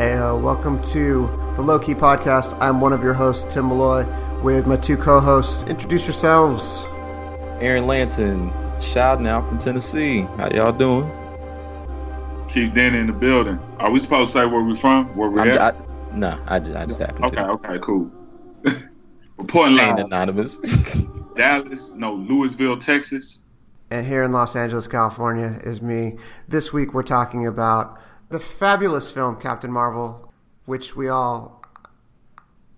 Hey, uh, welcome to the Low Key Podcast. I'm one of your hosts, Tim Malloy, with my two co hosts. Introduce yourselves. Aaron Lanton, shouting out from Tennessee. How y'all doing? Keith Denny in the building. Are we supposed to say where we're from? Where we I'm, at? I, no, I just, I just happened okay, to. okay, cool. Reporting Staying live. anonymous. Dallas, no, Louisville, Texas. And here in Los Angeles, California, is me. This week we're talking about the fabulous film Captain Marvel, which we all.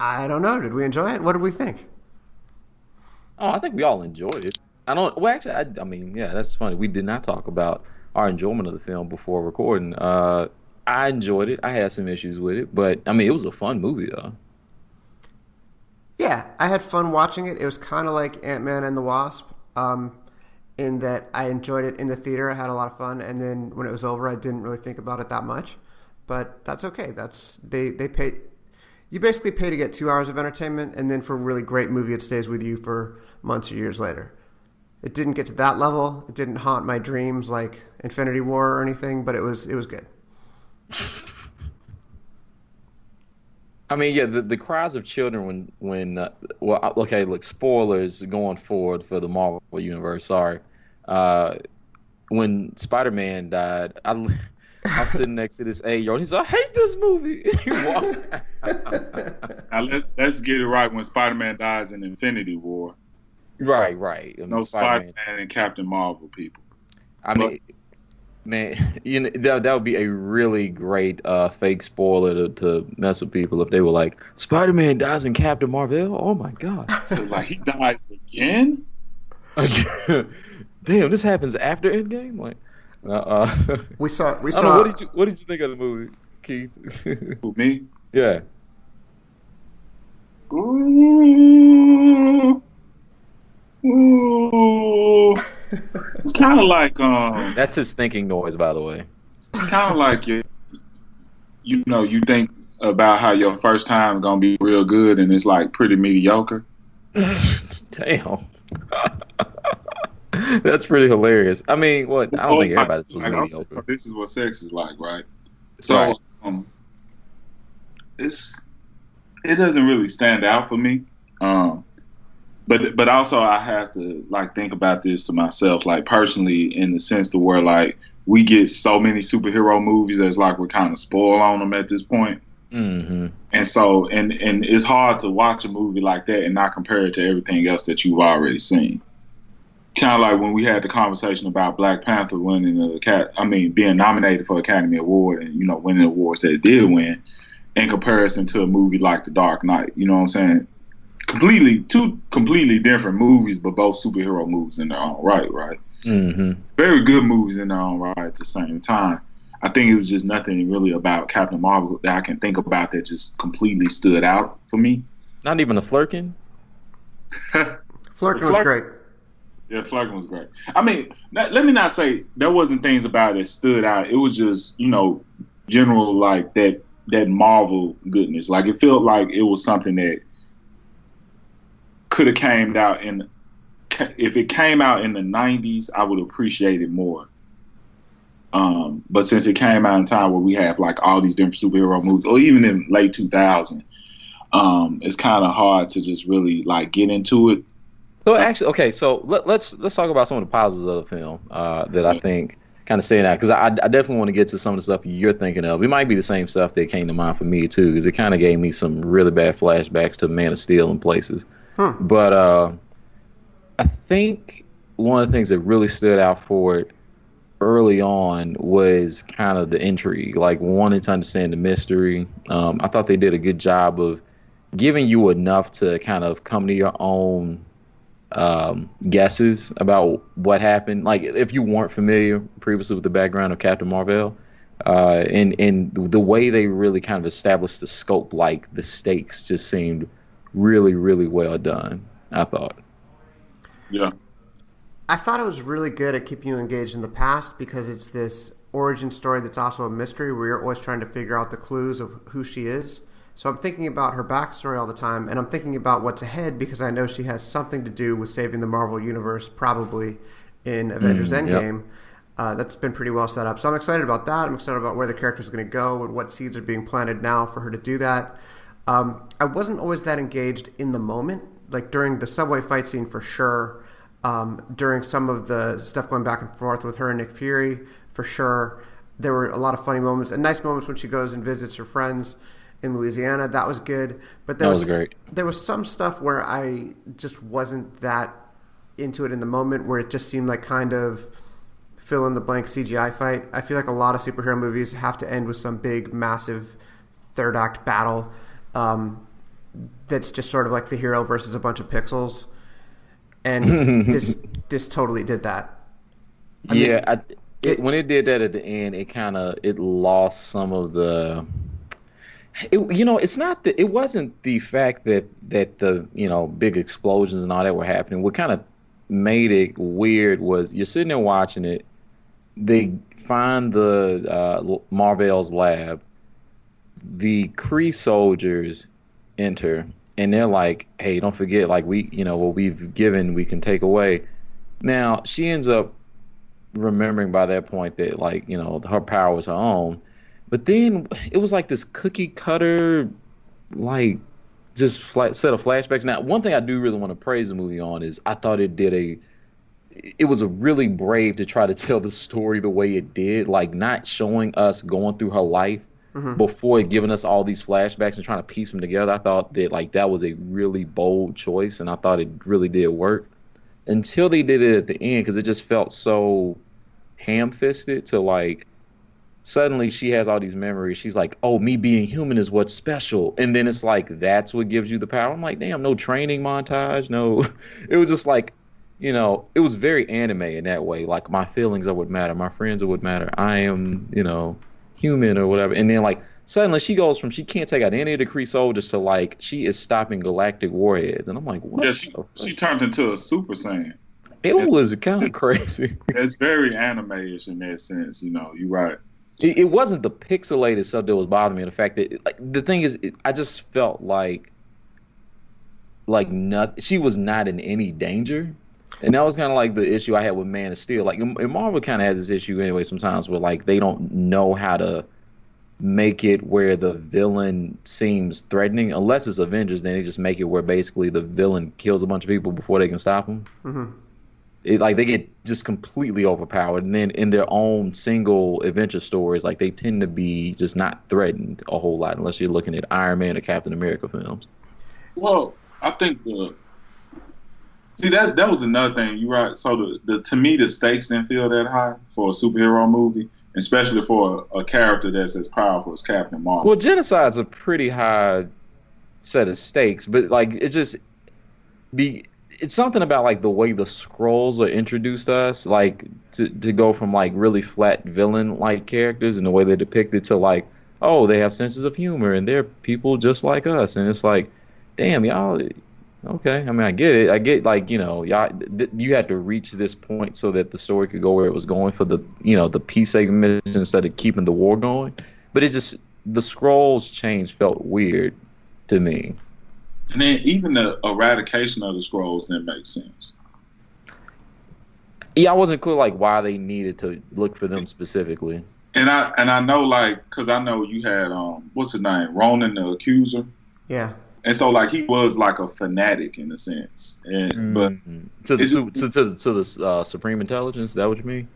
I don't know. Did we enjoy it? What did we think? oh, I think we all enjoyed it. I don't. Well, actually, I, I mean, yeah, that's funny. We did not talk about our enjoyment of the film before recording. Uh, I enjoyed it. I had some issues with it, but I mean, it was a fun movie though. Yeah, I had fun watching it. It was kind of like Ant Man and the Wasp, um, in that I enjoyed it in the theater. I had a lot of fun, and then when it was over, I didn't really think about it that much. But that's okay. That's they they pay. You basically pay to get two hours of entertainment, and then for a really great movie, it stays with you for months or years later. It didn't get to that level. It didn't haunt my dreams like Infinity War or anything, but it was it was good. I mean, yeah, the, the cries of children when when uh, well, okay, look, spoilers going forward for the Marvel universe. Sorry, uh, when Spider Man died, I I was sitting next to this eight year old. He said, "I hate this movie." he walked out. Now let, let's get it right. When Spider Man dies in Infinity War, right, right. no Spider Man and Captain Marvel people. I mean, man, you know that that would be a really great uh, fake spoiler to, to mess with people if they were like, "Spider Man dies in Captain Marvel." Oh my god. So like he dies again. Damn, this happens after Endgame. Like, uh, uh We saw we I don't know. saw What did you What did you think of the movie, Keith? Who me? yeah. Ooh. Ooh. It's kind of like um. That's his thinking noise, by the way. It's kind of like you. You know, you think about how your first time gonna be real good, and it's like pretty mediocre. Damn. That's pretty hilarious. I mean, what? I don't think everybody's Like, mediocre. This is what sex is like, right? So, Right. um, it's it doesn't really stand out for me. Um, but but also I have to like think about this to myself, like personally, in the sense to where like we get so many superhero movies that's like we're kind of spoiled on them at this point. hmm And so, and and it's hard to watch a movie like that and not compare it to everything else that you've already seen. Kind of like when we had the conversation about Black Panther winning the cat, I mean, being nominated for Academy Award and you know winning awards that it did win, in comparison to a movie like The Dark Knight. You know what I'm saying? Completely, two completely different movies, but both superhero movies in their own right, right? hmm very good movies in their own right at the same time. I think it was just nothing really about Captain Marvel that I can think about that just completely stood out for me. Not even a Flerken. Flerken was great. Yeah, Flagging was great. I mean, let, let me not say there wasn't things about it that stood out. It was just you know general like that that Marvel goodness. Like it felt like it was something that could have came out in if it came out in the '90s, I would appreciate it more. Um, but since it came out in time where we have like all these different superhero movies, or even in late 2000, um, it's kind of hard to just really like get into it. So actually, okay. So let, let's let's talk about some of the positives of the film uh, that I think kind of stand that because I, I definitely want to get to some of the stuff you're thinking of. It might be the same stuff that came to mind for me too, because it kind of gave me some really bad flashbacks to Man of Steel in places. Hmm. But uh, I think one of the things that really stood out for it early on was kind of the intrigue, like wanting to understand the mystery. Um, I thought they did a good job of giving you enough to kind of come to your own um, guesses about what happened. Like if you weren't familiar previously with the background of Captain Marvel, uh, and and the way they really kind of established the scope, like the stakes, just seemed really really well done. I thought. Yeah. I thought it was really good at keeping you engaged in the past because it's this origin story that's also a mystery where you're always trying to figure out the clues of who she is. So I'm thinking about her backstory all the time, and I'm thinking about what's ahead because I know she has something to do with saving the Marvel Universe, probably in Avengers Mm, yep. Endgame. Uh, that's been pretty well set up. So I'm excited about that. I'm excited about where the character is going to go and what seeds are being planted now for her to do that. Um, I wasn't always that engaged in the moment, like during the subway fight scene for sure. Um, during some of the stuff going back and forth with her and Nick Fury for sure. There were a lot of funny moments and nice moments when she goes and visits her friends in Louisiana. That was good. But there was, was great. there was some stuff where I just wasn't that into it in the moment where it just seemed like kind of fill in the blank CGI fight. I feel like a lot of superhero movies have to end with some big, massive third act battle um, that's just sort of like the hero versus a bunch of pixels. And this this totally did that. I mean, yeah, I, it, it- when it did that at the end, it kind of it lost some of the. It, you know, it's not the. It wasn't the fact that that the you know big explosions and all that were happening. What kind of made it weird was you're sitting there watching it. They find the uh, Mar-Vell's lab. The Kree soldiers enter, and they're like, "Hey, don't forget, like we, you know, what we've given, we can take away." Now she ends up remembering by that point that like you know her power was her own but then it was like this cookie cutter like just flat set of flashbacks now one thing i do really want to praise the movie on is i thought it did a it was a really brave to try to tell the story the way it did like not showing us going through her life Mm-hmm. before giving us all these flashbacks and trying to piece them together i thought that like that was a really bold choice and i thought it really did work. Until they did it at the end because it just felt so ham-fisted to like suddenly she has all these memories. She's like oh me being human is what's special. And then it's like that's what gives you the power. I'm like damn no training montage no it was just like you know it was very anime in that way. Like my feelings are what matter. My friends are what matter. I am you know human or whatever and then like suddenly she goes from she can't take out any of the Kree soldiers to like she is stopping galactic warheads and i'm like what Yeah, she she turned into a Super Saiyan. it was kind of crazy It's very anime-ish in that sense. You know, you're right. it, it wasn't the pixelated stuff that was bothering me. The fact that like, the thing is, it, I just felt like like not she was not in any danger, and that was kind of like the issue I had with Man of Steel. Like and Marvel kind of has this issue anyway sometimes where like they don't know how to make it where the villain seems threatening unless it's Avengers. Then they just make it where basically the villain kills a bunch of people before they can stop him Mhm. it, like they get just completely overpowered and then in their own single adventure stories like they tend to be just not threatened a whole lot unless you're looking at iron man or captain america films Well, I think the see that that was another thing. You're right. So the, the to me the stakes didn't feel that high for a superhero movie, especially for a, a character that's as powerful as Captain Marvel. well genocide's a pretty high set of stakes but like it just be it's something about like the way the Skrulls are introduced to us like to, to go from like really flat villain like characters and the way they're depicted to like oh they have senses of humor and they're people just like us and it's like damn y'all okay i mean i get it. I get like you know y'all th- you had to reach this point so that the story could go where it was going for the you know the peacemaking mission instead of keeping the war going. But it just the Skrulls change felt weird to me. And then even the eradication of the Skrulls didn't make sense. yeah i wasn't clear like why they needed to look for them specifically. And I and I know like because I know you had um what's his name? Ronan the Accuser, Yeah. And so like he was like a fanatic in a sense, and but Mhm. to the su- to, to, to the uh, supreme intelligence is that what you mean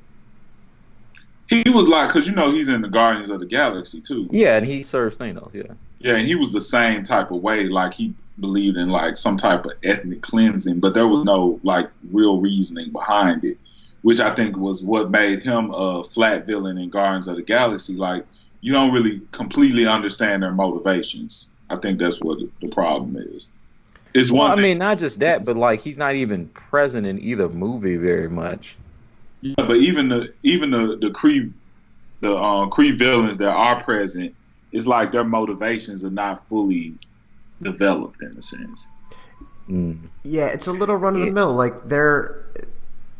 he was like because you know he's in the Guardians of the Galaxy too. yeah and he serves thanos yeah Yeah, and he was the same type of way. Like he believed in like some type of ethnic cleansing, but there was no like real reasoning behind it, which I think was what made him a flat villain in Guardians of the Galaxy. Like you don't really completely understand their motivations. I think that's what the problem is. It's well one. i thing- mean not just that but like he's not even present in either movie very much Yeah, but even the even the the Kree the uh, Kree villains that are present, it's like their motivations are not fully developed in a sense. Mm. Yeah, it's a little run of the mill. Like they're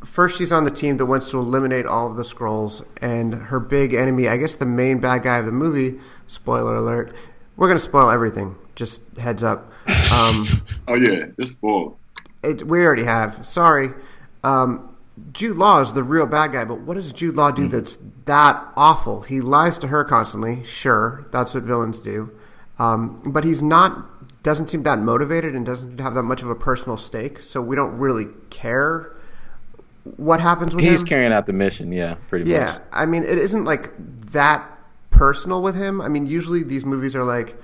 first, she's on the team that wants to eliminate all of the Skrulls, and her big enemy, I guess the main bad guy of the movie. Spoiler alert: We're gonna spoil everything. Just heads up. Um, Oh yeah, it's spoiled. it, we already have. Sorry. Um, Jude Law is the real bad guy, but what does Jude Law do that's that awful? He lies to her constantly. Sure, that's what villains do, um, but he's not. Doesn't seem that motivated and doesn't have that much of a personal stake. So we don't really care what happens with He's him. carrying out the mission, yeah, pretty Yeah, much. Yeah, I mean, it isn't like that personal with him. I mean, usually these movies are like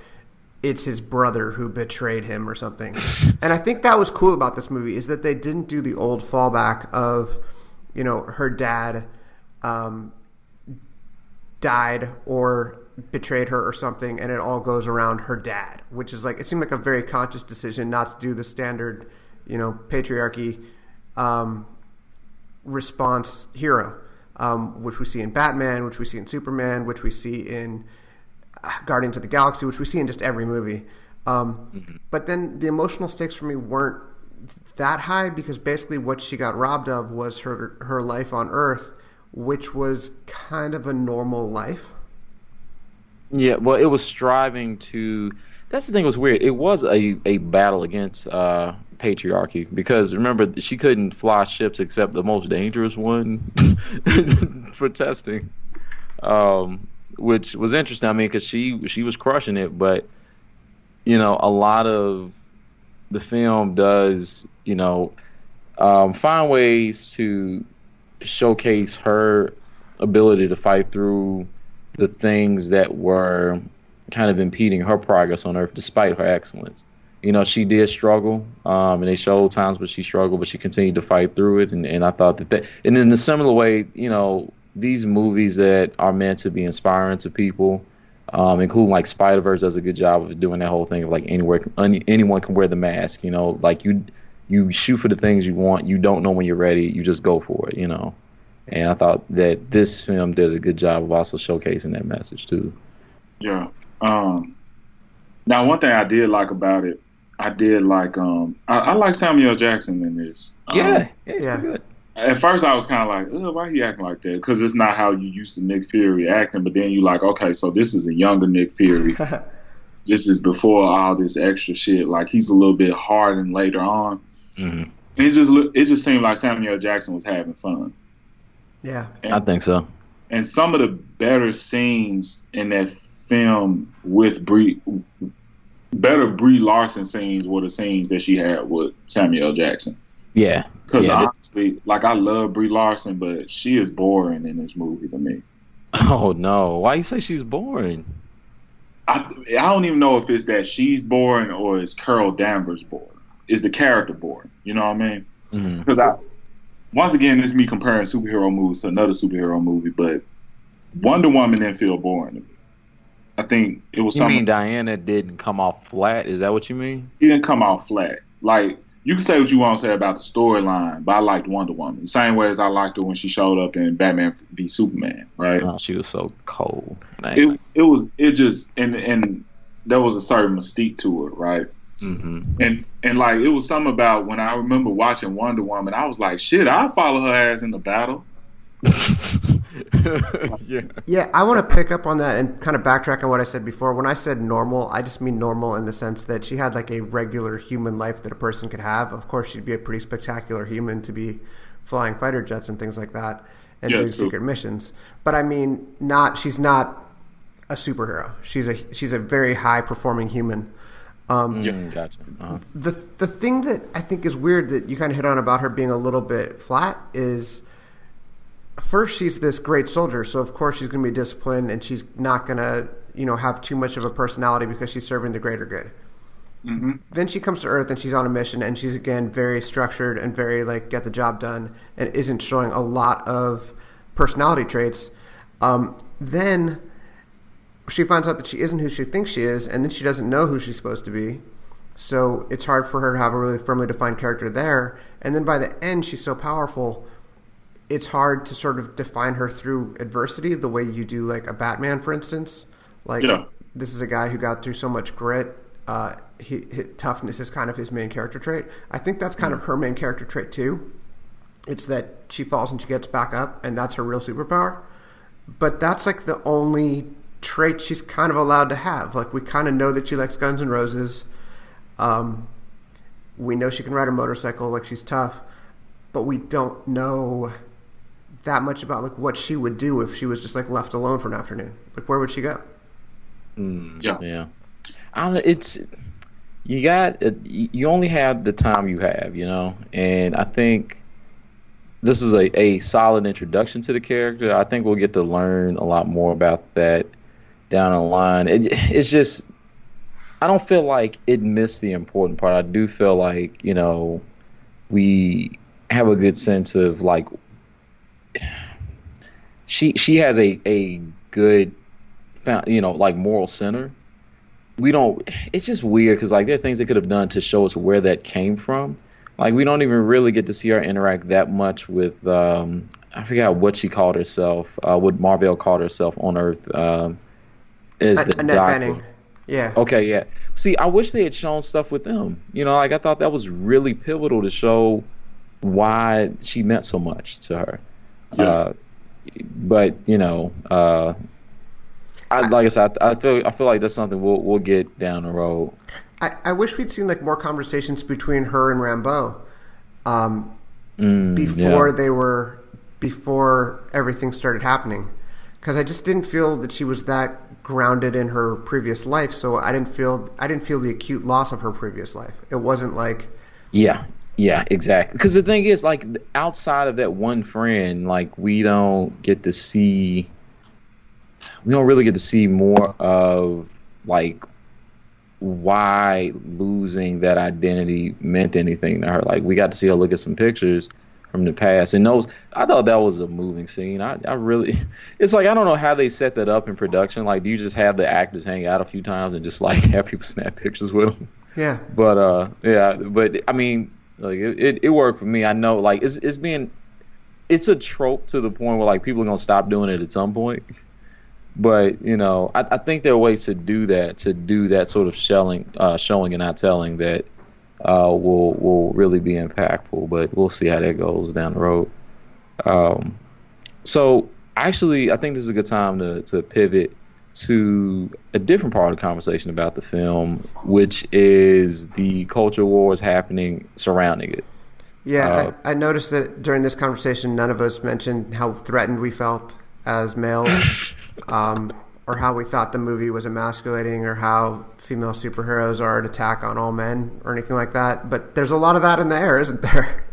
it's his brother who betrayed him or something. and I think that was cool about this movie is that they didn't do the old fallback of, you know, her dad um, died or betrayed her or something, and it all goes around her dad, which is like it seemed like a very conscious decision not to do the standard, you know, patriarchy. Um, response hero, um, which we see in Batman, which we see in Superman, which we see in uh, Guardians of the Galaxy, which we see in just every movie. Um, Mm-hmm. But then the emotional stakes for me weren't that high because basically what she got robbed of was her her life on Earth, which was kind of a normal life. Yeah, well, it was striving to. That's the thing. that Was weird. It was a, a battle against uh, patriarchy because remember she couldn't fly ships except the most dangerous one for testing, um, which was interesting. I mean, because she she was crushing it, but you know, a lot of the film does you know um, find ways to showcase her ability to fight through the things that were kind of impeding her progress on earth despite her excellence. You know, she did struggle, um, and they showed times where she struggled, but she continued to fight through it. And, and I thought that, that, and in a similar way, you know, these movies that are meant to be inspiring to people, um, including like Spider Verse, does a good job of doing that whole thing of like anywhere any, anyone can wear the mask. You know, like you you shoot for the things you want. You don't know when you're ready. You just go for it. You know. And I thought that this film did a good job of also showcasing that message too. Yeah. Um, now, one thing I did like about it, I did like um, I, I like Samuel Jackson in this. Um, Yeah, yeah, yeah. good. At first, I was kind of like, Ugh, why he acting like that? Because it's not how you used to Nick Fury acting. But then you like, okay, so this is a younger Nick Fury. this is before all this extra shit. Like he's a little bit hardened later on. Mhm. It just it just seemed like Samuel Jackson was having fun. Yeah, I think so. and some of the better scenes in that film with Brie, better Brie Larson scenes were the scenes that she had with Samuel Jackson. Yeah, Because Yeah, honestly, like I love Brie Larson, but she is boring in this movie to me. Oh no, why you say she's boring? I I don't even know if it's that she's boring or is Carol Danvers boring. Is the character boring? You know what I mean? Mm-hmm. Because I once again, this is me comparing superhero movies to another superhero movie, but Wonder Woman didn't feel boring to me. I think it was You something. mean Diana didn't come off flat? Is that what you mean? he didn't come off flat. Like you can say what you want to say about the storyline, but I liked Wonder Woman the same way as I liked her when she showed up in Batman v Superman. Right? Oh, she was so cold. Man. It it was it just and and there was a certain mystique to it, right? hmm And and like it was something about when I remember watching Wonder Woman, I was like, shit, I'll follow her ass in the battle. yeah. yeah. I want to pick up on that and kind of backtrack on what I said before. When I said normal, I just mean normal in the sense that she had like a regular human life that a person could have. Of course, she'd be a pretty spectacular human to be flying fighter jets and things like that and Yeah, doing true. secret missions. But I mean, not she's not a superhero. She's a she's a very high performing human. Um, Mm, gotcha. Uh-huh. the the thing that I think is weird that you kind of hit on about her being a little bit flat is first she's this great soldier, so of course she's going to be disciplined and she's not going to you know have too much of a personality because she's serving the greater good. hmm Then she comes to Earth and she's on a mission and she's again very structured and very like get the job done and isn't showing a lot of personality traits. Um, then she finds out that she isn't who she thinks she is, and then she doesn't know who she's supposed to be. So it's hard for her to have a really firmly defined character there. And then by the end, she's so powerful, it's hard to sort of define her through adversity the way you do, like a Batman, for instance. Like, Yeah. this is a guy who got through so much grit. Uh, he, he, toughness is kind of his main character trait. I think that's kind of her main character trait, too. It's that she falls and she gets back up, and that's her real superpower. But that's like the only trait she's kind of allowed to have. Like we kind of know that she likes Guns and Roses. Um, we know she can ride a motorcycle, like she's tough. but we don't know that much about like what she would do if she was just like left alone for an afternoon. Like where would she go? Mm, Yeah. yeah. I don't know. It's you got you only have the time you have, you know, and I think this is a, a solid introduction to the character. I think we'll get to learn a lot more about that down the line. It, it's just I don't feel like it missed the important part. I do feel like you know we have a good sense of like she she has a a good you know like moral center we don't it's just weird because like there are things they could have done to show us where that came from like we don't even really get to see her interact that much with um i forgot what she called herself uh what marvel called herself on earth um is An- the Annette doctor. Benning. Yeah. Okay, yeah. See, I wish they had shown stuff with them. You know, like I thought that was really pivotal to show why she meant so much to her. Yeah. Uh, but you know, uh, I, like I said, I, I feel I feel like that's something we'll we'll get down the road. I, I wish we'd seen like more conversations between her and Rambeau um, Mm, before yeah. they were before everything started happening, because I just didn't feel that she was that grounded in her previous life. So I didn't feel I didn't feel the acute loss of her previous life. It wasn't like Yeah, yeah, exactly. Because the thing is, like, outside of that one friend, like, we don't get to see, we don't really get to see more of, like, why losing that identity meant anything to her. Like, we got to see her look at some pictures from the past, and those, I thought that was a moving scene. I, I really, it's like, I don't know how they set that up in production. Like, do you just have the actors hang out a few times and just, like, have people snap pictures with them? yeah. But uh, yeah, but I mean, like it, it, it worked for me. I know, like it's it's being, it's a trope to the point where like people are gonna stop doing it at some point. But you know, I, I think there are ways to do that, to do that sort of shelling, uh, showing and not telling that uh, will will really be impactful. But we'll see how that goes down the road. Um, so actually, I think this is a good time to to pivot to a different part of the conversation about the film, which is the culture wars happening surrounding it. Yeah, Uh, I, I noticed that during this conversation, none of us mentioned how threatened we felt as males, um, or how we thought the movie was emasculating, or how female superheroes are an attack on all men, or anything like that. But there's a lot of that in the air, isn't there?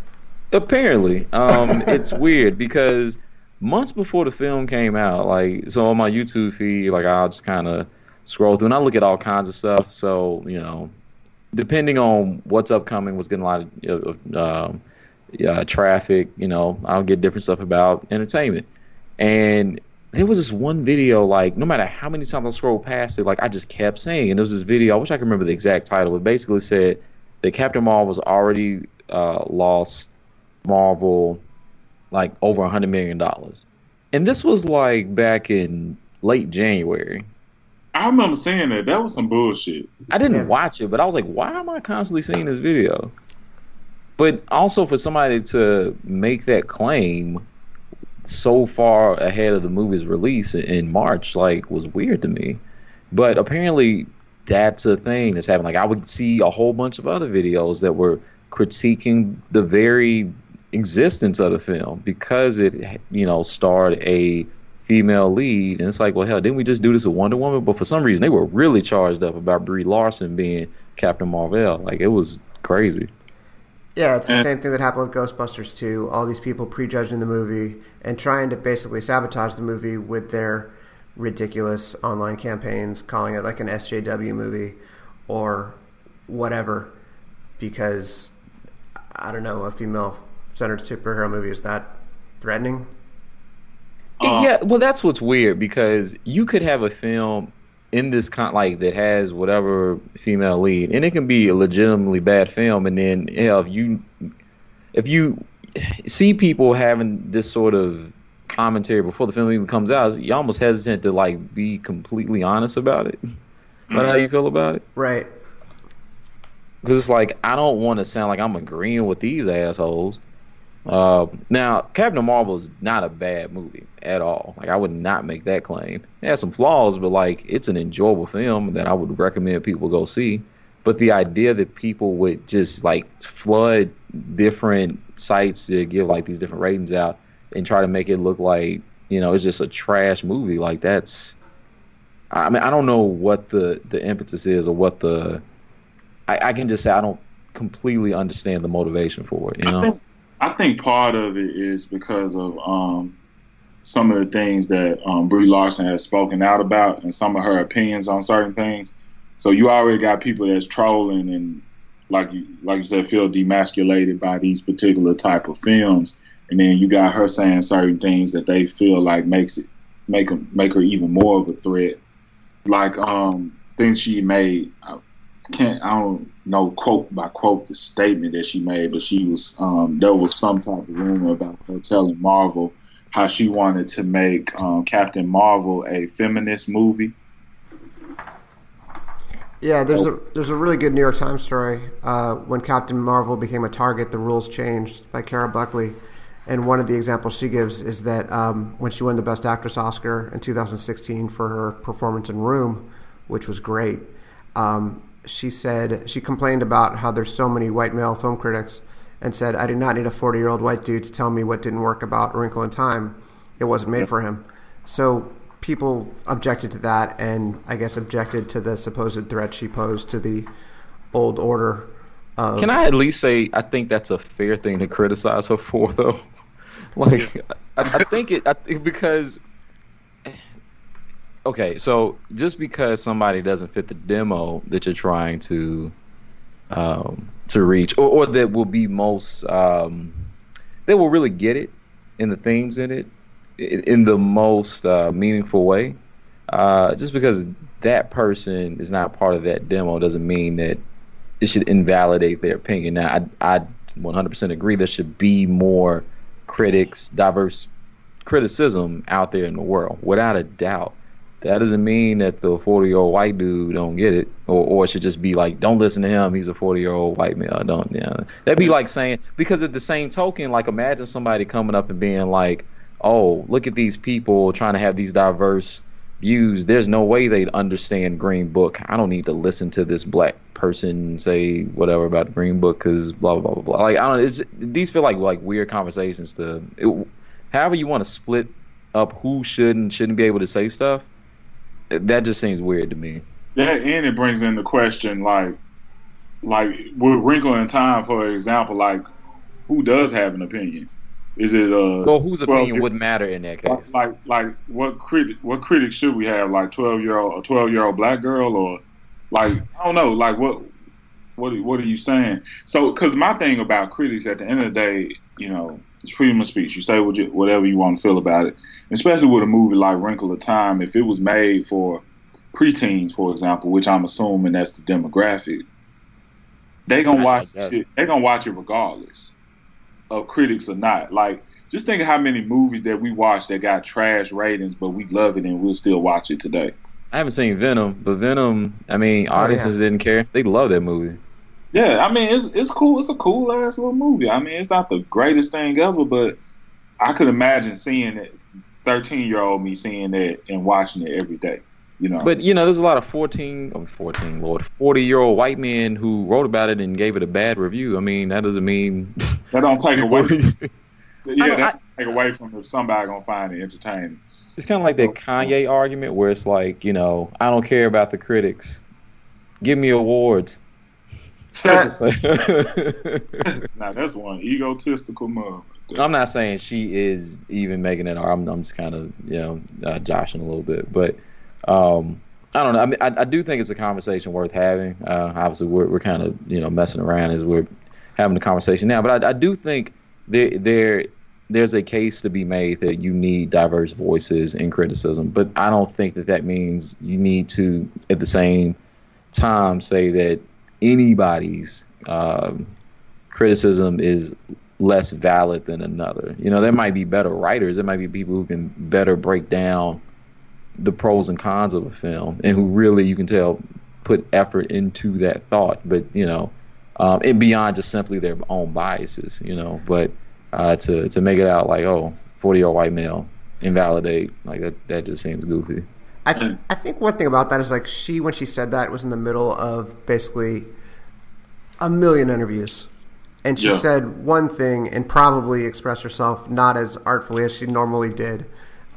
Apparently, um, it's weird because months before the film came out, like so on my YouTube feed, like I'll just kind of scroll through and I look at all kinds of stuff. So you know, depending on what's upcoming, what's getting a lot of, um, traffic, you know, I'll get different stuff about entertainment. And there was this one video, like no matter how many times I scrolled past it, like I just kept saying. And there was this video, I wish I could remember the exact title. It basically said that Captain Marvel was already uh, lost Marvel like over a hundred million dollars, and this was like back in late January. I remember seeing that. That was some bullshit. I didn't Yeah. watch it, but I was like, why am I constantly seeing this video? But also for somebody to make that claim so far ahead of the movie's release in- in March, like, was weird to me. But apparently, that's a thing that's happening. Like, I would see a whole bunch of other videos that were critiquing the very existence of the film because it, you know, starred a female lead. And it's like, well, hell, didn't we just do this with Wonder Woman? But for some reason, they were really charged up about Brie Larson being Captain Marvel. Like, it was crazy. Yeah, it's the same thing that happened with Ghostbusters 2. All these people prejudging the movie and trying to basically sabotage the movie with their ridiculous online campaigns, calling it like an SJW movie or whatever, because I don't know, a female centered superhero movie is that threatening? Uh, yeah, well, that's what's weird because you could have a film in this con like that has whatever female lead, and it can be a legitimately bad film, and then hell, if you if you see people having this sort of commentary before the film even comes out, you're almost hesitant to like be completely honest about it. About how you feel about it, Right. because it's like I don't want to sound like I'm agreeing with these assholes. Uh, now, Captain Marvel is not a bad movie at all. Like I would not make that claim. It has some flaws, but like it's an enjoyable film that I would recommend people go see. But the idea that people would just like flood different sites to give like these different ratings out and try to make it look like you know it's just a trash movie, like that's. I mean, I don't know what the the impetus is or what the. I, I can just say I don't completely understand the motivation for it. You know. I think, part of it is because of um, some of the things that um, Brie Larson has spoken out about and some of her opinions on certain things. So you already got people that's trolling and like you like you said feel demasculated by these particular type of films, and then you got her saying certain things that they feel like makes it make them make her even more of a threat. Like um things she made, can't I don't know quote by quote the statement that she made, but she was um there was some type of rumor about her telling Marvel how she wanted to make um, Captain Marvel a feminist movie. Yeah, there's a there's a really good New York Times story. Uh, when Captain Marvel became a target, the rules changed by Cara Buckley, and one of the examples she gives is that um, when she won the Best Actress Oscar in 2016 for her performance in Room, which was great, um, she said she complained about how there's so many white male film critics, and said, "I do not need a 40 year old white dude to tell me what didn't work about Wrinkle in Time. It wasn't made for him." So people objected to that, and I guess objected to the supposed threat she posed to the old order. Of, Can I at least say I think that's a fair thing to criticize her for, though? like, I, I, think it I because. Okay, so just because somebody doesn't fit the demo that you're trying to um, to reach, or, or that will be most um, that will really get it in the themes in it in, in the most uh, meaningful way. Uh, just because that person is not part of that demo doesn't mean that it should invalidate their opinion. Now, I, I 100% agree there should be more critics, diverse criticism out there in the world, without a doubt that doesn't mean that the 40 year old white dude don't get it. Or, or it should just be like don't listen to him. He's a 40 year old white male. Don't yeah. That'd be like saying because at the same token like imagine somebody coming up and being like oh look at these people trying to have these diverse views. There's no way they'd understand green book. I don't need to listen to this black person say whatever about the green book because blah blah blah blah. Like i don't it's these feel like like weird conversations to it, however you want to split up who should and shouldn't be able to say stuff that just seems weird to me. Yeah, and it brings in the question like, like with Wrinkle in Time, for example, like who does have an opinion? Is it uh? Well, whose opinion would matter in that case? Like, like what critic? What critic should we have? Like twelve year old, a twelve year old black girl, or like I don't know, like what? What what are you saying? So, because my thing about critics, at the end of the day, you know, it's freedom of speech. You say what you, whatever you want to feel about it, especially with a movie like Wrinkle of Time. If it was made for preteens, for example, which I'm assuming that's the demographic, they gonna watch it. They gonna watch it regardless of critics or not. Like, just think of how many movies that we watch that got trash ratings, but we love it and we'll still watch it today. I haven't seen Venom, but Venom, I mean, audiences oh, yeah. didn't care. They love that movie. Yeah, I mean it's it's cool. It's a cool ass little movie. I mean, it's not the greatest thing ever, but I could imagine seeing it. Thirteen year old me seeing it and watching it every day. You know. But you know, there's a lot of 14, oh, 14, Lord, 40 year old white men who wrote about it and gave it a bad review. I mean, that doesn't mean that don't take away. yeah, that I, take away from if somebody gonna find it entertaining. It's kind of like that Kanye argument where it's like, you know, I don't care about the critics. Give me awards. now that's one egotistical move. I'm not saying she is even making it. I'm, I'm just kind of you know uh, joshing a little bit, but um, I don't know. I mean, I, I, do think it's a conversation worth having. Uh, obviously, we're we're kind of you know messing around as we're having the conversation now, but I, I do think there there there's a case to be made that you need diverse voices in criticism, but I don't think that that means you need to at the same time say that anybody's um, criticism is less valid than another. You know, there might be better writers, there might be people who can better break down the pros and cons of a film and who really you can tell put effort into that thought, but you know, um, and beyond just simply their own biases, you know, but uh, to to make it out like oh 40 year old white male invalidate like that that just seems goofy. I th- I think one thing about that is like she when she said that was in the middle of basically a million interviews, and she Yeah. said one thing and probably expressed herself not as artfully as she normally did.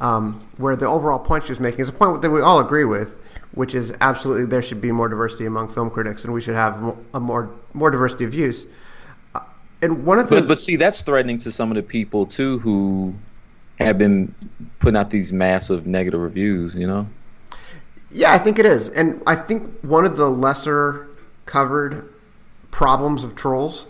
Um, where the overall point she was making is a point that we all agree with, which is absolutely there should be more diversity among film critics, and we should have a more more diversity of views. Uh, and one of the But but see, that's threatening to some of the people too who have been putting out these massive negative reviews. You know. Yeah, I think it is. And I think one of the lesser covered problems of trolls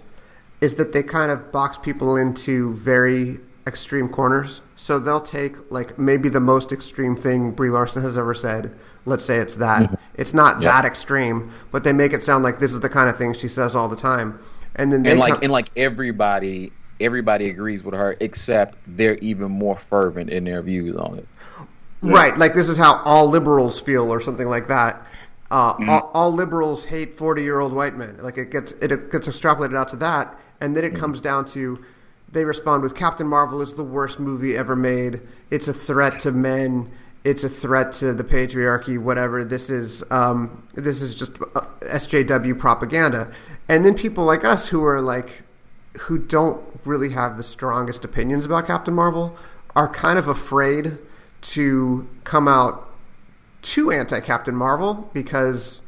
is that they kind of box people into very extreme corners. So they'll take like maybe the most extreme thing Brie Larson has ever said. Let's say it's that. Mm-hmm. It's not Yeah. that extreme, but they make it sound like this is the kind of thing she says all the time. And then they and like come- and like everybody everybody agrees with her except they're even more fervent in their views on it Right, like this is how all liberals feel, or something like that. Uh, all, all liberals hate forty-year-old white men. Like it gets it gets extrapolated out to that, and then it comes down to they respond with Captain Marvel is the worst movie ever made. It's a threat to men. It's a threat to the patriarchy. Whatever. This is um, this is just uh, SJW propaganda. And then people like us who are like who don't really have the strongest opinions about Captain Marvel are kind of afraid to come out too anti Captain Marvel because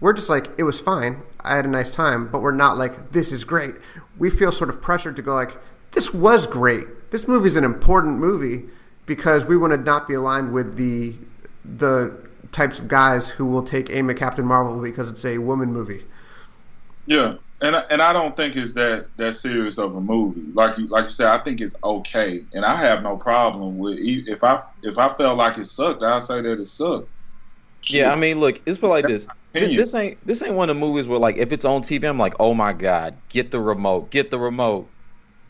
we're just like it was fine. I had a nice time, but we're not like this is great. We feel sort of pressured to go like this was great. This movie's an important movie because we want to not be aligned with the the types of guys who will take aim at Captain Marvel because it's a woman movie. Yeah, and I- and I don't think it's that that serious of a movie. Like you like you said, I think it's okay, and I have no problem with if I if I felt like it sucked, I'd say that it sucked. yeah i mean look it's like this this ain't this ain't one of the movies where like if it's on tv i'm like oh my god get the remote get the remote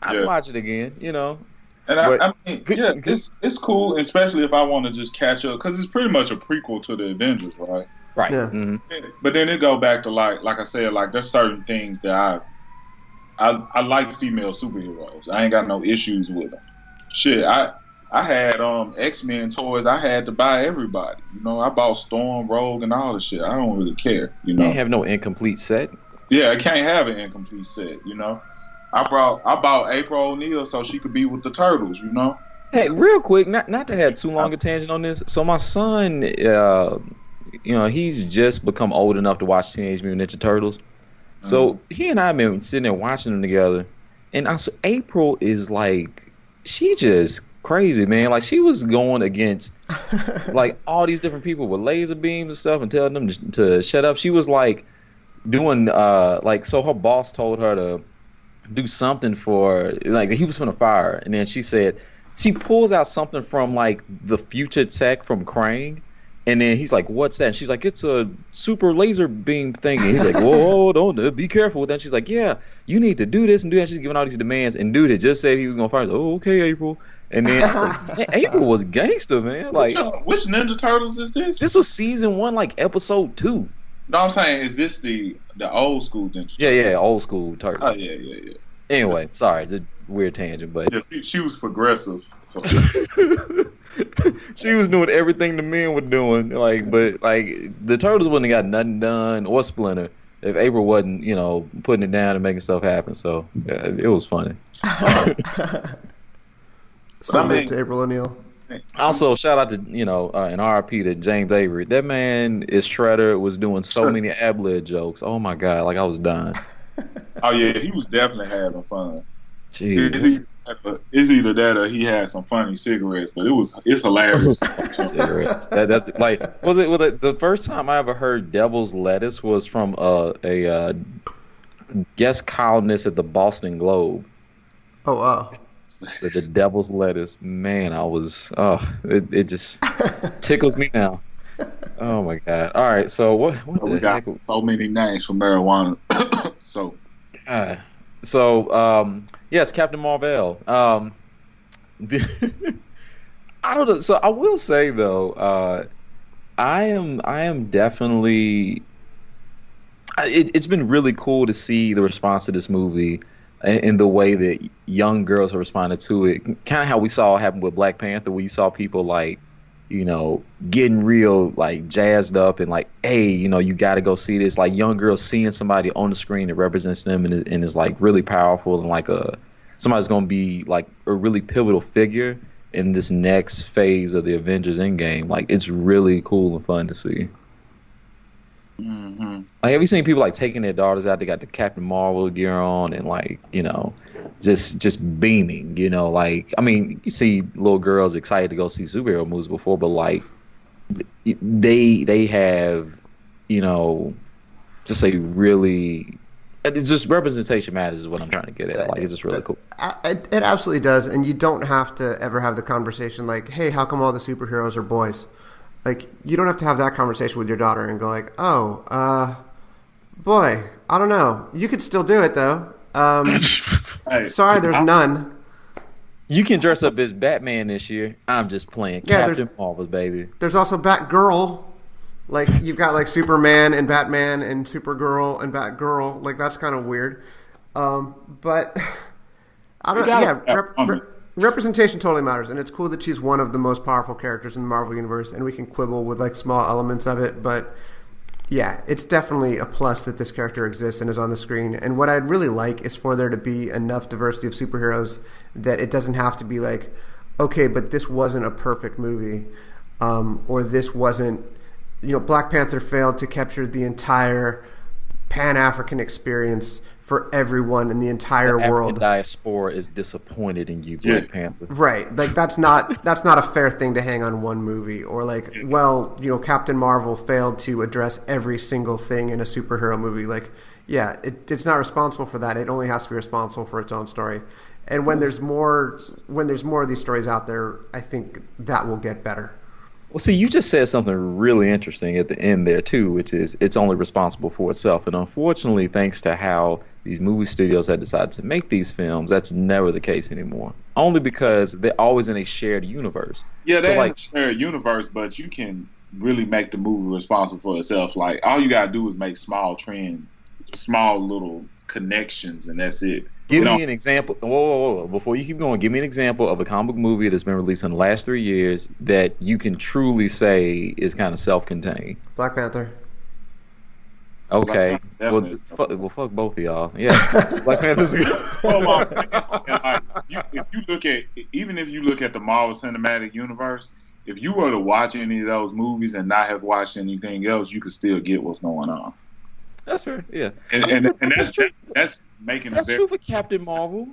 i'd Yeah. watch it again you know And I, I mean, Good- yeah, good- it's it's cool, especially if I want to just catch up because it's pretty much a prequel to the Avengers, right? Right Yeah. hmm But then it go back to like like I said, like there's certain things that I I I like female superheroes. I ain't got no issues with them. Shit, I I had um X Men toys. I had to buy everybody. You know, I bought Storm, Rogue, and all the shit. I don't really care. You you know. can't have no incomplete set Yeah, I can't have an incomplete set. You know. I brought I bought April O'Neil so she could be with the turtles. You know. Hey, real quick, not not to have too long a tangent on this. So my son, uh, you know, he's just become old enough to watch Teenage Mutant Ninja Turtles. So he and I have been sitting there watching them together, and I said, April is like, she just crazy, man. Like she was going against like all these different people with laser beams and stuff, and telling them to, to shut up. She was like doing uh like so her boss told her to do something for like he was from the fire and then she said she pulls out something from like the future tech from Krang and then he's like what's that? And she's like it's a super laser beam thing. And he's like whoa don't uh, be careful with that. She's like yeah you need to do this and do that. She's giving all these demands. And dude had just said he was gonna fire oh okay April. And then like, April was gangster man. Like which, which Ninja Turtles is this? this was season one like episode two. No, I'm saying, is this the the old school Ninja? yeah yeah old school turtles. Oh yeah, yeah, yeah. anyway sorry the weird tangent but Yeah, she, she was progressive. So, she was doing everything the men were doing. Like, but like the turtles wouldn't have got nothing done or Splinter if April wasn't, you know, putting it down and making stuff happen. So yeah, it was funny. Salute mean- to April O'Neil. Also, shout out to you know uh, an RP to James Avery. That man is Shredder. Was doing so many ab lib jokes. Oh my god, like I was dying. oh yeah, he was definitely having fun. It's Jeez. Either, it's either that or he had some funny cigarettes, but it was it's hilarious. Cigarettes. that, that's like was it was it the first time I ever heard Devil's Lettuce was from uh, a uh, guest columnist at the Boston Globe. Oh wow. The, the Devil's Lettuce, man, I was oh it, it just tickles me now. Oh my god! All right, so what what we the got heck? so many names for marijuana. so Uh, so um, yes, Captain Marvel. Um, the- I don't know. So I will say though, uh, I am I am definitely. It, it's been really cool to see the response to this movie in, the way that young girls have responded to it. Kind of how we saw happen with Black Panther. Where we saw people like, you know, getting real like jazzed up and like, hey, you know, you got to go see this. Like young girls seeing somebody on the screen that represents them and, and is like really powerful and like a somebody's gonna be like a really pivotal figure in this next phase of the Avengers Endgame. Like it's really cool and fun to see. Mm-hmm. Like, have you seen people like taking their daughters out? They got the Captain Marvel gear on and like, you know, just just beaming. You know, like I mean, you see little girls excited to go see superhero movies before, but like they they have, you know, just a really. It's just representation matters is what I'm trying to get at. Like it's just really cool. It, it absolutely does, and you don't have to ever have the conversation like, "Hey, how come all the superheroes are boys?" Like you don't have to have that conversation with your daughter and go like, "Oh, uh, boy, I don't know." You could still do it though. Um, Hey, sorry, there's I- none. You can dress up as Batman this year. I'm just playing Yeah, there's- Captain Marvel, baby. There's also Batgirl. Like you've got like Superman and Batman and Supergirl and Batgirl. Like that's kind of weird. Um, but I don't. You gotta Yeah, have rep- fun. re- representation totally matters, and it's cool that she's one of the most powerful characters in the Marvel universe, and we can quibble with like small elements of it, but yeah, it's definitely a plus that this character exists and is on the screen. And what I'd really like is for there to be enough diversity of superheroes that it doesn't have to be like, okay, but this wasn't a perfect movie, um, or this wasn't, you know, Black Panther failed to capture the entire Pan African experience for everyone in the entire African world. diaspora is disappointed in you, Black Yeah. Panther. Right, like that's not that's not a fair thing to hang on one movie. Or like, well, you know, Captain Marvel failed to address every single thing in a superhero movie. Like, yeah, it, it's not responsible for that. It only has to be responsible for its own story. And when there's more when there's more of these stories out there, I think that will get better. Well, see, you just said something really interesting at the end there too, which is it's only responsible for itself. And unfortunately, thanks to how these movie studios had decided to make these films, that's never the case anymore. Only because they're always in a shared universe. Yeah, So, they like- like, share a shared universe, but you can really make the movie responsible for itself. Like all you gotta do is make small trend, small little connections, and that's it. Give You know, me an example. Whoa, whoa, whoa! Before you keep going, give me an example of a comic movie that's been released in the last three years that you can truly say is kind of self-contained. Black Panther. Okay. Black Panther Well, fuck, well, fuck both of y'all. Yeah. Black Panther's good. Well, well, like, you, if you look at even if you look at the Marvel Cinematic Universe, if you were to watch any of those movies and not have watched anything else, you could still get what's going on. That's fair. Yeah. And and, and that's That's true. that's making a That's very true for Captain Marvel.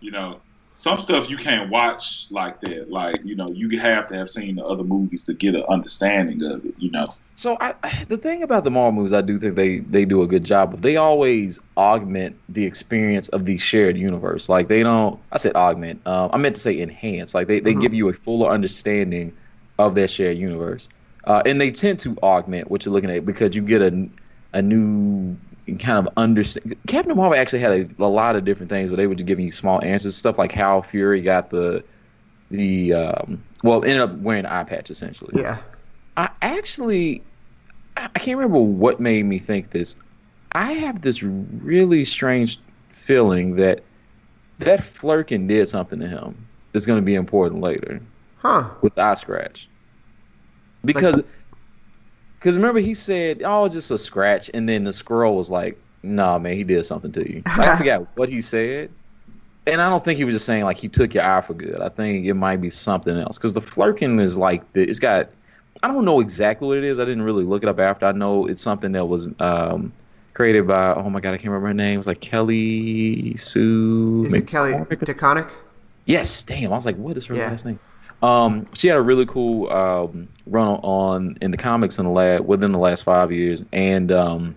you know some stuff you can't watch like that. Like you know you have to have seen the other movies to get an understanding of it. You know. So I, the thing about the Marvel movies, I do think they they do a good job of. They always augment the experience of the shared universe. Like they don't. I said augment. Um, I meant to say enhance. Like they, they Mhm. give you a fuller understanding of their shared universe, uh, and they tend to augment what you're looking at because you get a a new kind of understand. Captain Marvel actually had a, a lot of different things where they were just giving you small answers, stuff like how Fury got the the um, well ended up wearing an eye patch essentially. Yeah. I actually, I can't remember what made me think this. I have this really strange feeling that that Flerken did something to him that's going to be important later Huh. with the eye scratch. Because, because remember he said, "Oh, just a scratch," and then the squirrel was like, "Nah, man, he did something to you." I forgot what he said, and I don't think he was just saying like he took your eye for good. I think it might be something else because the Flerken is like the, it's got. I don't know exactly what it is. I didn't really look it up after. I know it's something that was um, created by. Oh my god, I can't remember her name. It was like Kelly Sue. Is it Kelly McCormick? DeConnick? Yes, damn. I was like, what is her Yeah. last name? Um, she had a really cool um, run on in the comics in the lab within the last five years, and um,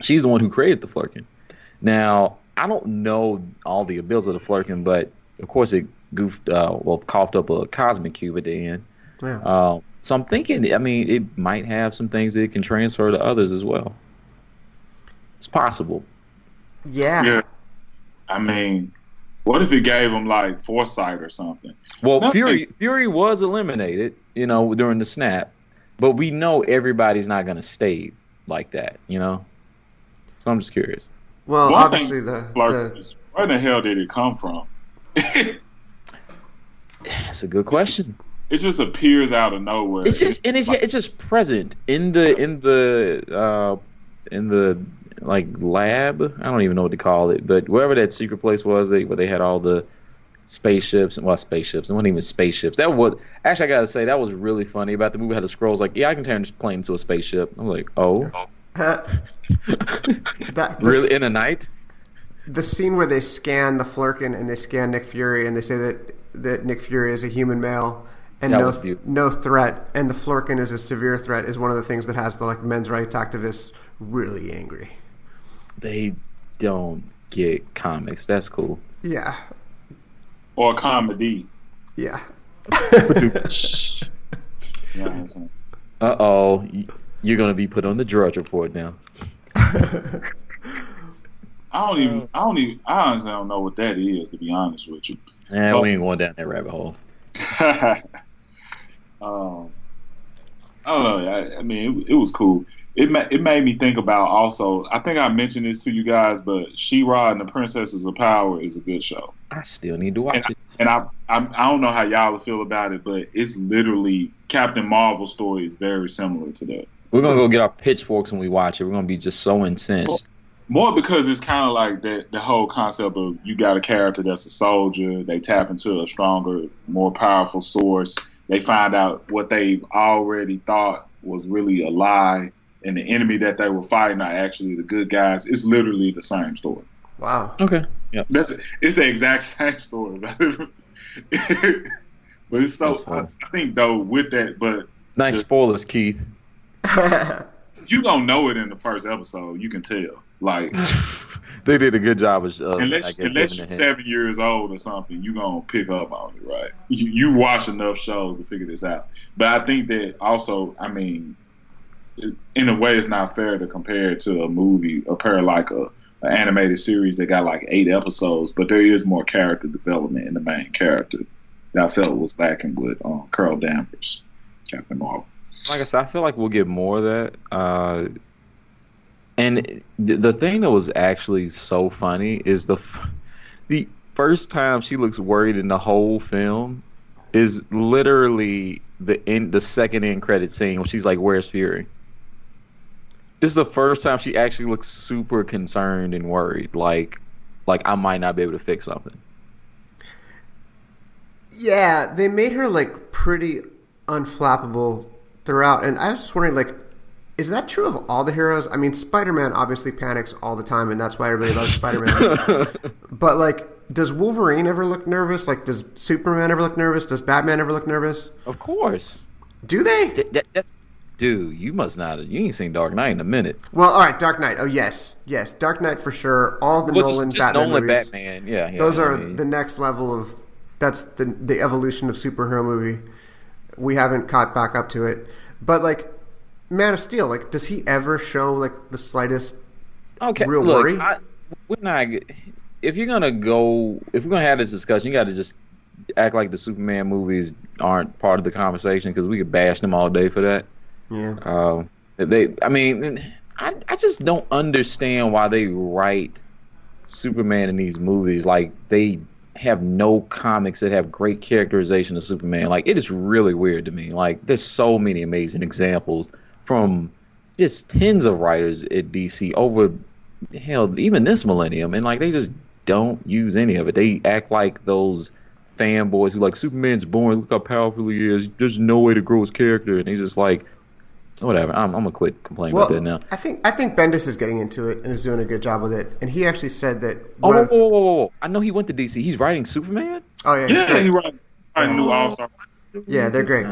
she's the one who created the Flerken. Now, I don't know all the abilities of the Flerken, but of course it goofed, uh, well, coughed up a cosmic cube at the end. Yeah. Uh, so I'm thinking, I mean, it might have some things that it can transfer to others as well. It's possible. yeah. Yeah. I mean, what if it gave him like foresight or something? Well, No, Fury Fury was eliminated, you know, during the snap, but we know everybody's not going to stay like that, you know. So I'm just curious. Well, One obviously the, the is, where the hell did it come from? That's a good question. it just appears out of nowhere. It's just and it's yeah, it's just present in the in the uh in the like lab. I don't even know what to call it, but wherever that secret place was, they where they had all the spaceships and well spaceships. and wasn't even spaceships. That was actually I gotta say that was really funny about the movie. How the Skrulls like, yeah, I can turn this plane into a spaceship. I'm like, oh, that really in a night? the scene where they scan the Flerken and they scan Nick Fury and they say that that Nick Fury is a human male and That no no threat and the Flerken is a severe threat is one of the things that has the like men's rights activists really angry. They don't get comics. That's cool. Yeah. or comedy. Yeah. You know what I'm saying? Uh oh, you're gonna be put on the Drudge Report now. I don't even. I don't even. I honestly don't know what that is. To be honest with you. Oh. we ain't going down that rabbit hole. um, I don't know. I, I mean, it, it was cool. It ma- it made me think about also. I think I mentioned this to you guys, but She-Ra and the Princesses of Power is a good show. I still need to watch it. And I I'm, I don't know how y'all feel about it, but it's literally Captain Marvel story is very similar to that. We're gonna go get our pitchforks when we watch it. We're gonna be just so incensed. More because it's kind of like the the whole concept of you got a character that's a soldier. They tap into a stronger, more powerful source. They find out what they already thought was really a lie, and the enemy that they were fighting are actually the good guys. It's literally the same story. Wow. Okay. Yeah. That's it's the exact same story. but it's so That's. I think though with that, but Nice spoilers, Keith. you gonna know it in the first episode. You can tell. Like they did a good job of. of I unless guess, unless you're seven years old or something, you gonna pick up on it, right? You you watch enough shows to figure this out. But I think that also, I mean, in a way, it's not fair to compare it to a movie, a pair like a an animated series that got like eight episodes, but there is more character development in the main character that I felt was lacking with um, Carol Danvers, Captain Marvel. like I said, I feel like we'll get more of that. Uh, and the, the thing that was actually so funny is the f- the first time she looks worried in the whole film is literally the end, the second end credit scene when she's like, "Where's Fury?" This is the first time she actually looks super concerned and worried, like like I might not be able to fix something. Yeah, they made her like pretty unflappable throughout, and I was just wondering, like, is that true of all the heroes? I mean, Spider-Man obviously panics all the time, and that's why everybody loves Spider-Man. but like, does Wolverine ever look nervous? Like, does Superman ever look nervous? Does Batman ever look nervous? Of course, Do they? That- that- that's- dude, you must not. have- You ain't seen Dark Knight in a minute. Well, all right, Dark Knight. Oh yes, yes, Dark Knight for sure. All the Well, Nolan just, just Batman Nolan movies. Batman, yeah, yeah. Those I are mean, the next level of that's the the evolution of superhero movie. We haven't caught back up to it, but like Man of Steel, like does he ever show like the slightest? okay. real look, worry? I, we're not. If you're gonna go, if we're gonna have this discussion, you got to just act like the Superman movies aren't part of the conversation because we could bash them all day for that. Yeah, Uh, they, I mean, I, I just don't understand why they write Superman in these movies like they have no comics that have great characterization of Superman. Like it is really weird to me. Like there's so many amazing examples from just tens of writers at DC over hell even this millennium, and like they just don't use any of it. They act like those fanboys who like Superman's born. Look how powerful he is. There's no way to grow his character, and he's just like, whatever. I'm, I'm gonna quit complaining well, about that now. I think I think Bendis is getting into it and is doing a good job with it. And he actually said that. Oh, one whoa, whoa, whoa, whoa, whoa. I know he went to DC. He's writing Superman. oh yeah, he's Yeah, great. he wrote a new All Star. Yeah, they're great.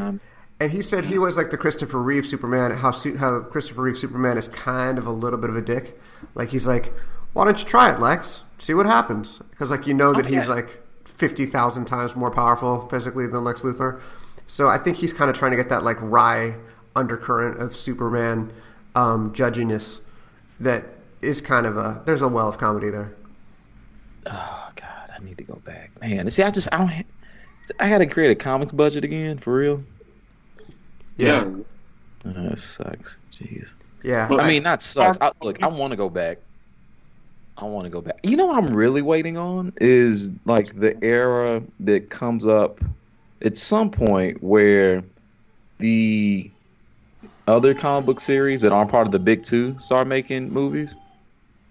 And he said he was like the Christopher Reeve Superman. How how Christopher Reeve Superman is kind of a little bit of a dick. Like he's like, why don't you try it, Lex? See what happens. Because like you know that Oh, he's yeah. like fifty thousand times more powerful physically than Lex Luthor. So I think he's kind of trying to get that like wry undercurrent of Superman um, judginess that is kind of a there's a well of comedy there. Oh God, I need to go back, man. See, I just I don't. I got to create a comics budget again for real. Yeah. Oh, that sucks. Jeez. Yeah, But- I mean, not sucks. I, look, I want to go back. I want to go back. You know what I'm really waiting on is like the era that comes up at some point where the other comic book series that aren't part of the big two start making movies.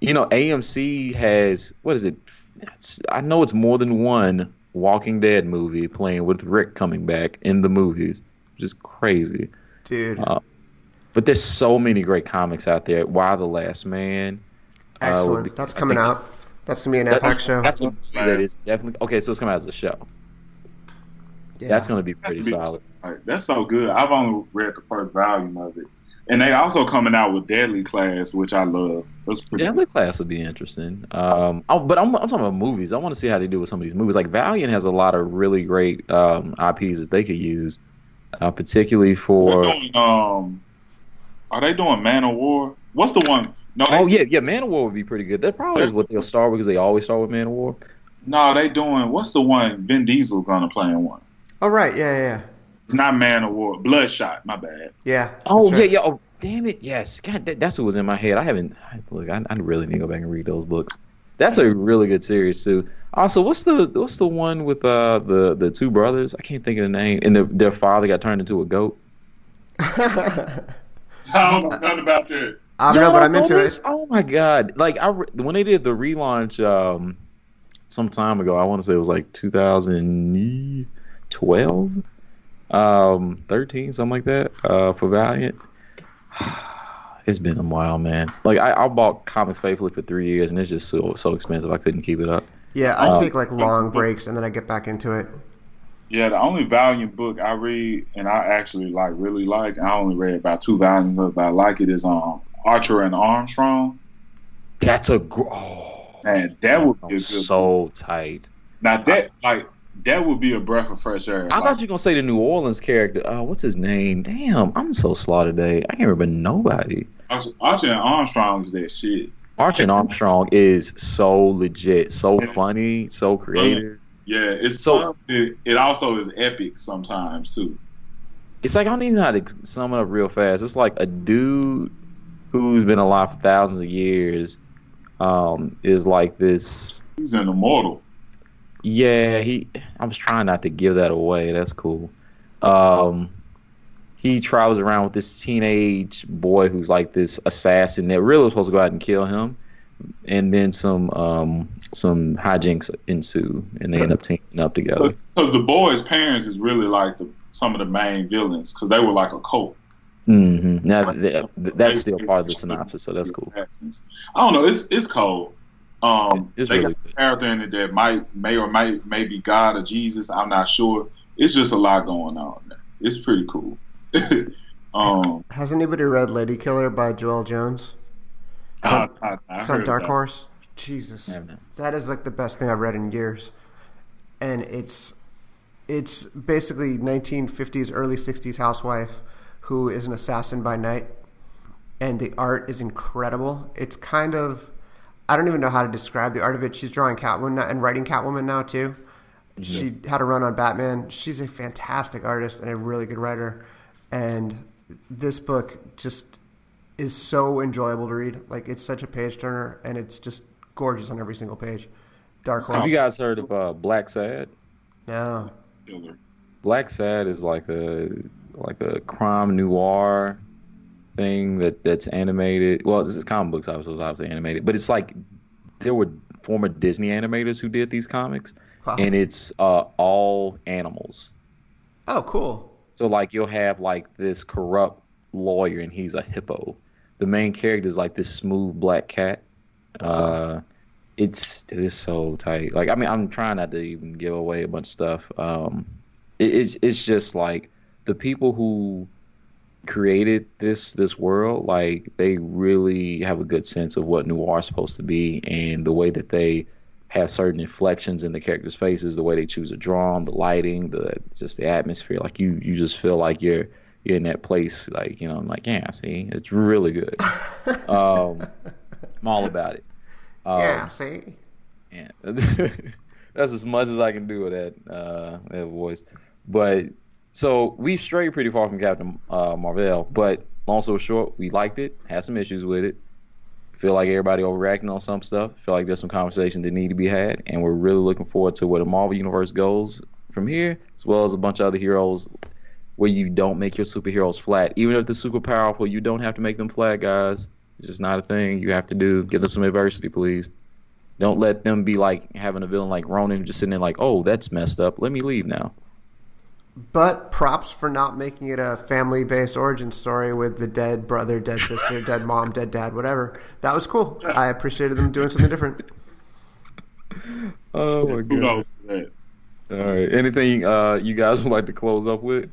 You know, AMC has what is it? It's, I know it's more than one Walking Dead movie playing with Rick coming back in the movies, which is crazy. Dude. Uh, but there's so many great comics out there. Y the Last Man? uh, Excellent. be- that's coming think- out. That's gonna be an that- FX show. That's a movie that is definitely okay. So it's coming out as a show. yeah. That's going to be pretty That'd be- solid. Like, that's so good. I've only read the first volume of it, and they also coming out with Deadly Class, which I love. That's pretty. Deadly Class would be interesting. Um, oh, but I'm, I'm talking about movies. I want to see how they do with some of these movies. Like Valiant has a lot of really great um, IPs that they could use, uh, particularly for. doing, um, are they doing Manowar? What's the one? No, they, Oh yeah, yeah. Manowar would be pretty good. That probably is what they'll start with because they always start with Manowar. no, they doing. What's the one? Vin Diesel's gonna play in one. Oh right, yeah, yeah, yeah. It's not Manowar. Bloodshot. My bad. Yeah. Oh that's yeah, yeah. Oh damn it, yes. God, that, that's what was in my head. I haven't I- look. I, I really need to go back and read those books. That's a really good series too. Also, what's the what's the one with uh the the two brothers? I can't think of the name. And the, their father got turned into a goat. I don't know nothing about that. I don't know, but I'm into know it. Oh my god! Like I re- when they did the relaunch um some time ago, I want to say it was like 2012, um 13, something like that. Uh, for Valiant. It's been a while, man. Like I, I bought comics faithfully for three years, and it's just so so expensive. I couldn't keep it up. Yeah, I Um, take like long breaks and then I get back into it. Yeah, the only Valiant book I read and I actually like really like. I only read about two volumes of, it, but I like it. Is um Archer and Armstrong, That's a gr- oh, and that would be a good. book. so tight. Now that like that would be a breath of fresh air. I Like, thought you were gonna say the New Orleans character. Uh, what's his name? Damn, I'm so slow today. I can't remember nobody. Archer and Armstrong is that shit. Archer and Armstrong is so legit, so funny, so creative. Yeah, it's So- fun. It, it also is epic sometimes too. It's like I don't even know how to sum it up real fast. It's like a dude who's been alive for thousands of years um, is like this. He's an immortal. Yeah, he. I was trying not to give that away. That's cool. Um, he travels around with this teenage boy who's like this assassin that really was supposed to go out and kill him, and then some um, some hijinks ensue, and they end up teaming up together. Because the boy's parents is really like the, some of the main villains because they were like a cult. Mm-hmm. Now th- that's still part of the synopsis, so that's cool. I don't know. It's it's cold. Um, It's they really got a character in it that might may or might, may be God or Jesus. I'm not sure. It's just a lot going on. There. It's pretty cool. um, Has anybody read Lady Killer by Joëlle Jones? I, I, I It's on heard Dark that. Horse. Jesus, that is like the best thing I've read in years, and it's it's basically 1950s, early 60s housewife who is an assassin by night, and the art is incredible. It's kind of I don't even know how to describe the art of it. She's drawing Catwoman and writing Catwoman now too. She had a run on Batman. She's a fantastic artist and a really good writer, and this book just is so enjoyable to read. Like it's such a page turner, and it's just gorgeous on every single page. Dark Have you guys heard of uh, Blacksad? no. Blacksad is like a like a crime noir thing that that's animated. Well, this is comic books, obviously, it's obviously animated, but it's like there were former Disney animators who did these comics, Wow. and it's uh, all animals. Oh, cool. So like you'll have like this corrupt lawyer, and he's a hippo. The main character is like this smooth black cat. Uh, it's it's so tight. Like I mean, I'm trying not to even give away a bunch of stuff. Um, it, it's it's just like the people who created this this world, like they really have a good sense of what noir is supposed to be, and the way that they have certain inflections in the characters' faces, the way they choose to draw them, the lighting, the just the atmosphere. Like you you just feel like you're you're in that place. Like you know, I'm like yeah, see, it's really good. um, I'm all about it. Um, yeah. See. yeah. That's as much as I can do with that uh, that voice. But so we've strayed pretty far from Captain uh, Marvel. But long story short, we liked it. Had some issues with it. Feel like everybody overreacting on some stuff. Feel like there's some conversation that need to be had, and we're really looking forward to where the Marvel universe goes from here, as well as a bunch of other heroes where you don't make your superheroes flat. Even if they're super powerful, you don't have to make them flat, guys. It's just not a thing you have to do. Give them some adversity, please. Don't let them be like having a villain like Ronan just sitting there like, oh, that's messed up. Let me leave now. But props for not making it a family based origin story with the dead brother, dead sister, dead mom, dead dad, whatever. That was cool. I appreciated them doing something different. Oh my god. All right. Anything uh, you guys would like to close up with?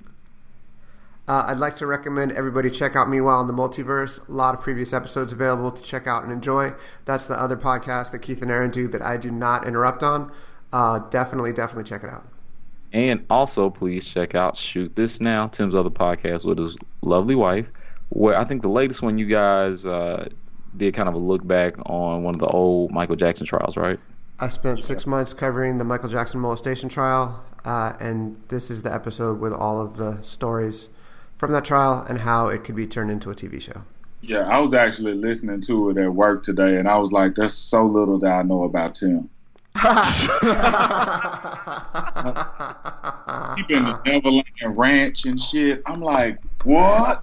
Uh, I'd like to recommend everybody check out Meanwhile in the Multiverse. A lot of previous episodes available to check out and enjoy. That's the other podcast that Keith and Aaron do that I do not interrupt on. Uh, definitely, definitely check it out. And also, please check out Shoot This Now, Tim's other podcast with his lovely wife, where I think the latest one you guys uh, did kind of a look back on one of the old Michael Jackson trials, right? I spent six months covering the Michael Jackson molestation trial, uh, and this is the episode with all of the stories from that trial and how it could be turned into a TV show. Yeah, I was actually listening to it at work today, and I was like, "There's so little that I know about Tim." He been to Neverland Ranch and shit. I'm like, what?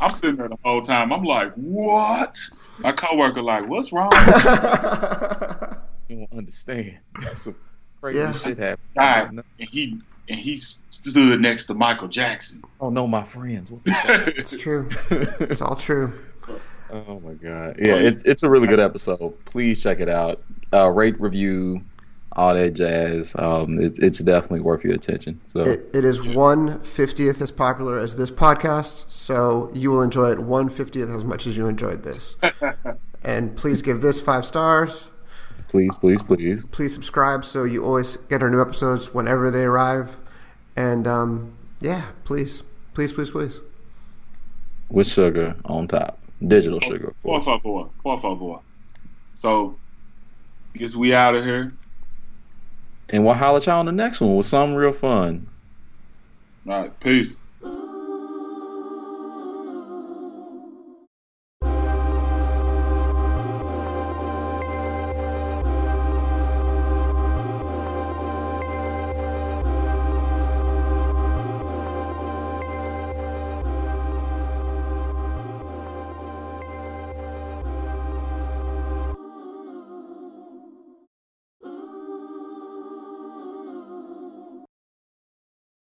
I'm sitting there the whole time. I'm like, what? My coworker like, what's wrong? You don't understand. That's some crazy Yeah. shit happened. Right. And he and he stood next to Michael Jackson. Oh no, my friends. What the it's true. It's all true. oh my god. Yeah, it's it's a really good episode. Please check it out. Uh, rate, review, all that jazz. Um, it, it's definitely worth your attention. So It, it is one fiftieth as popular as this podcast, so you will enjoy it one fiftieth as much as you enjoyed this. and please give this five stars. please, please, please. Please subscribe so you always get our new episodes whenever they arrive. And um, yeah, please, please, please, please. With sugar on top. Digital sugar, of Por course. favor, por favor. So, guess we out of here. And we'll holler at y'all on the next one with something real fun. All right, peace.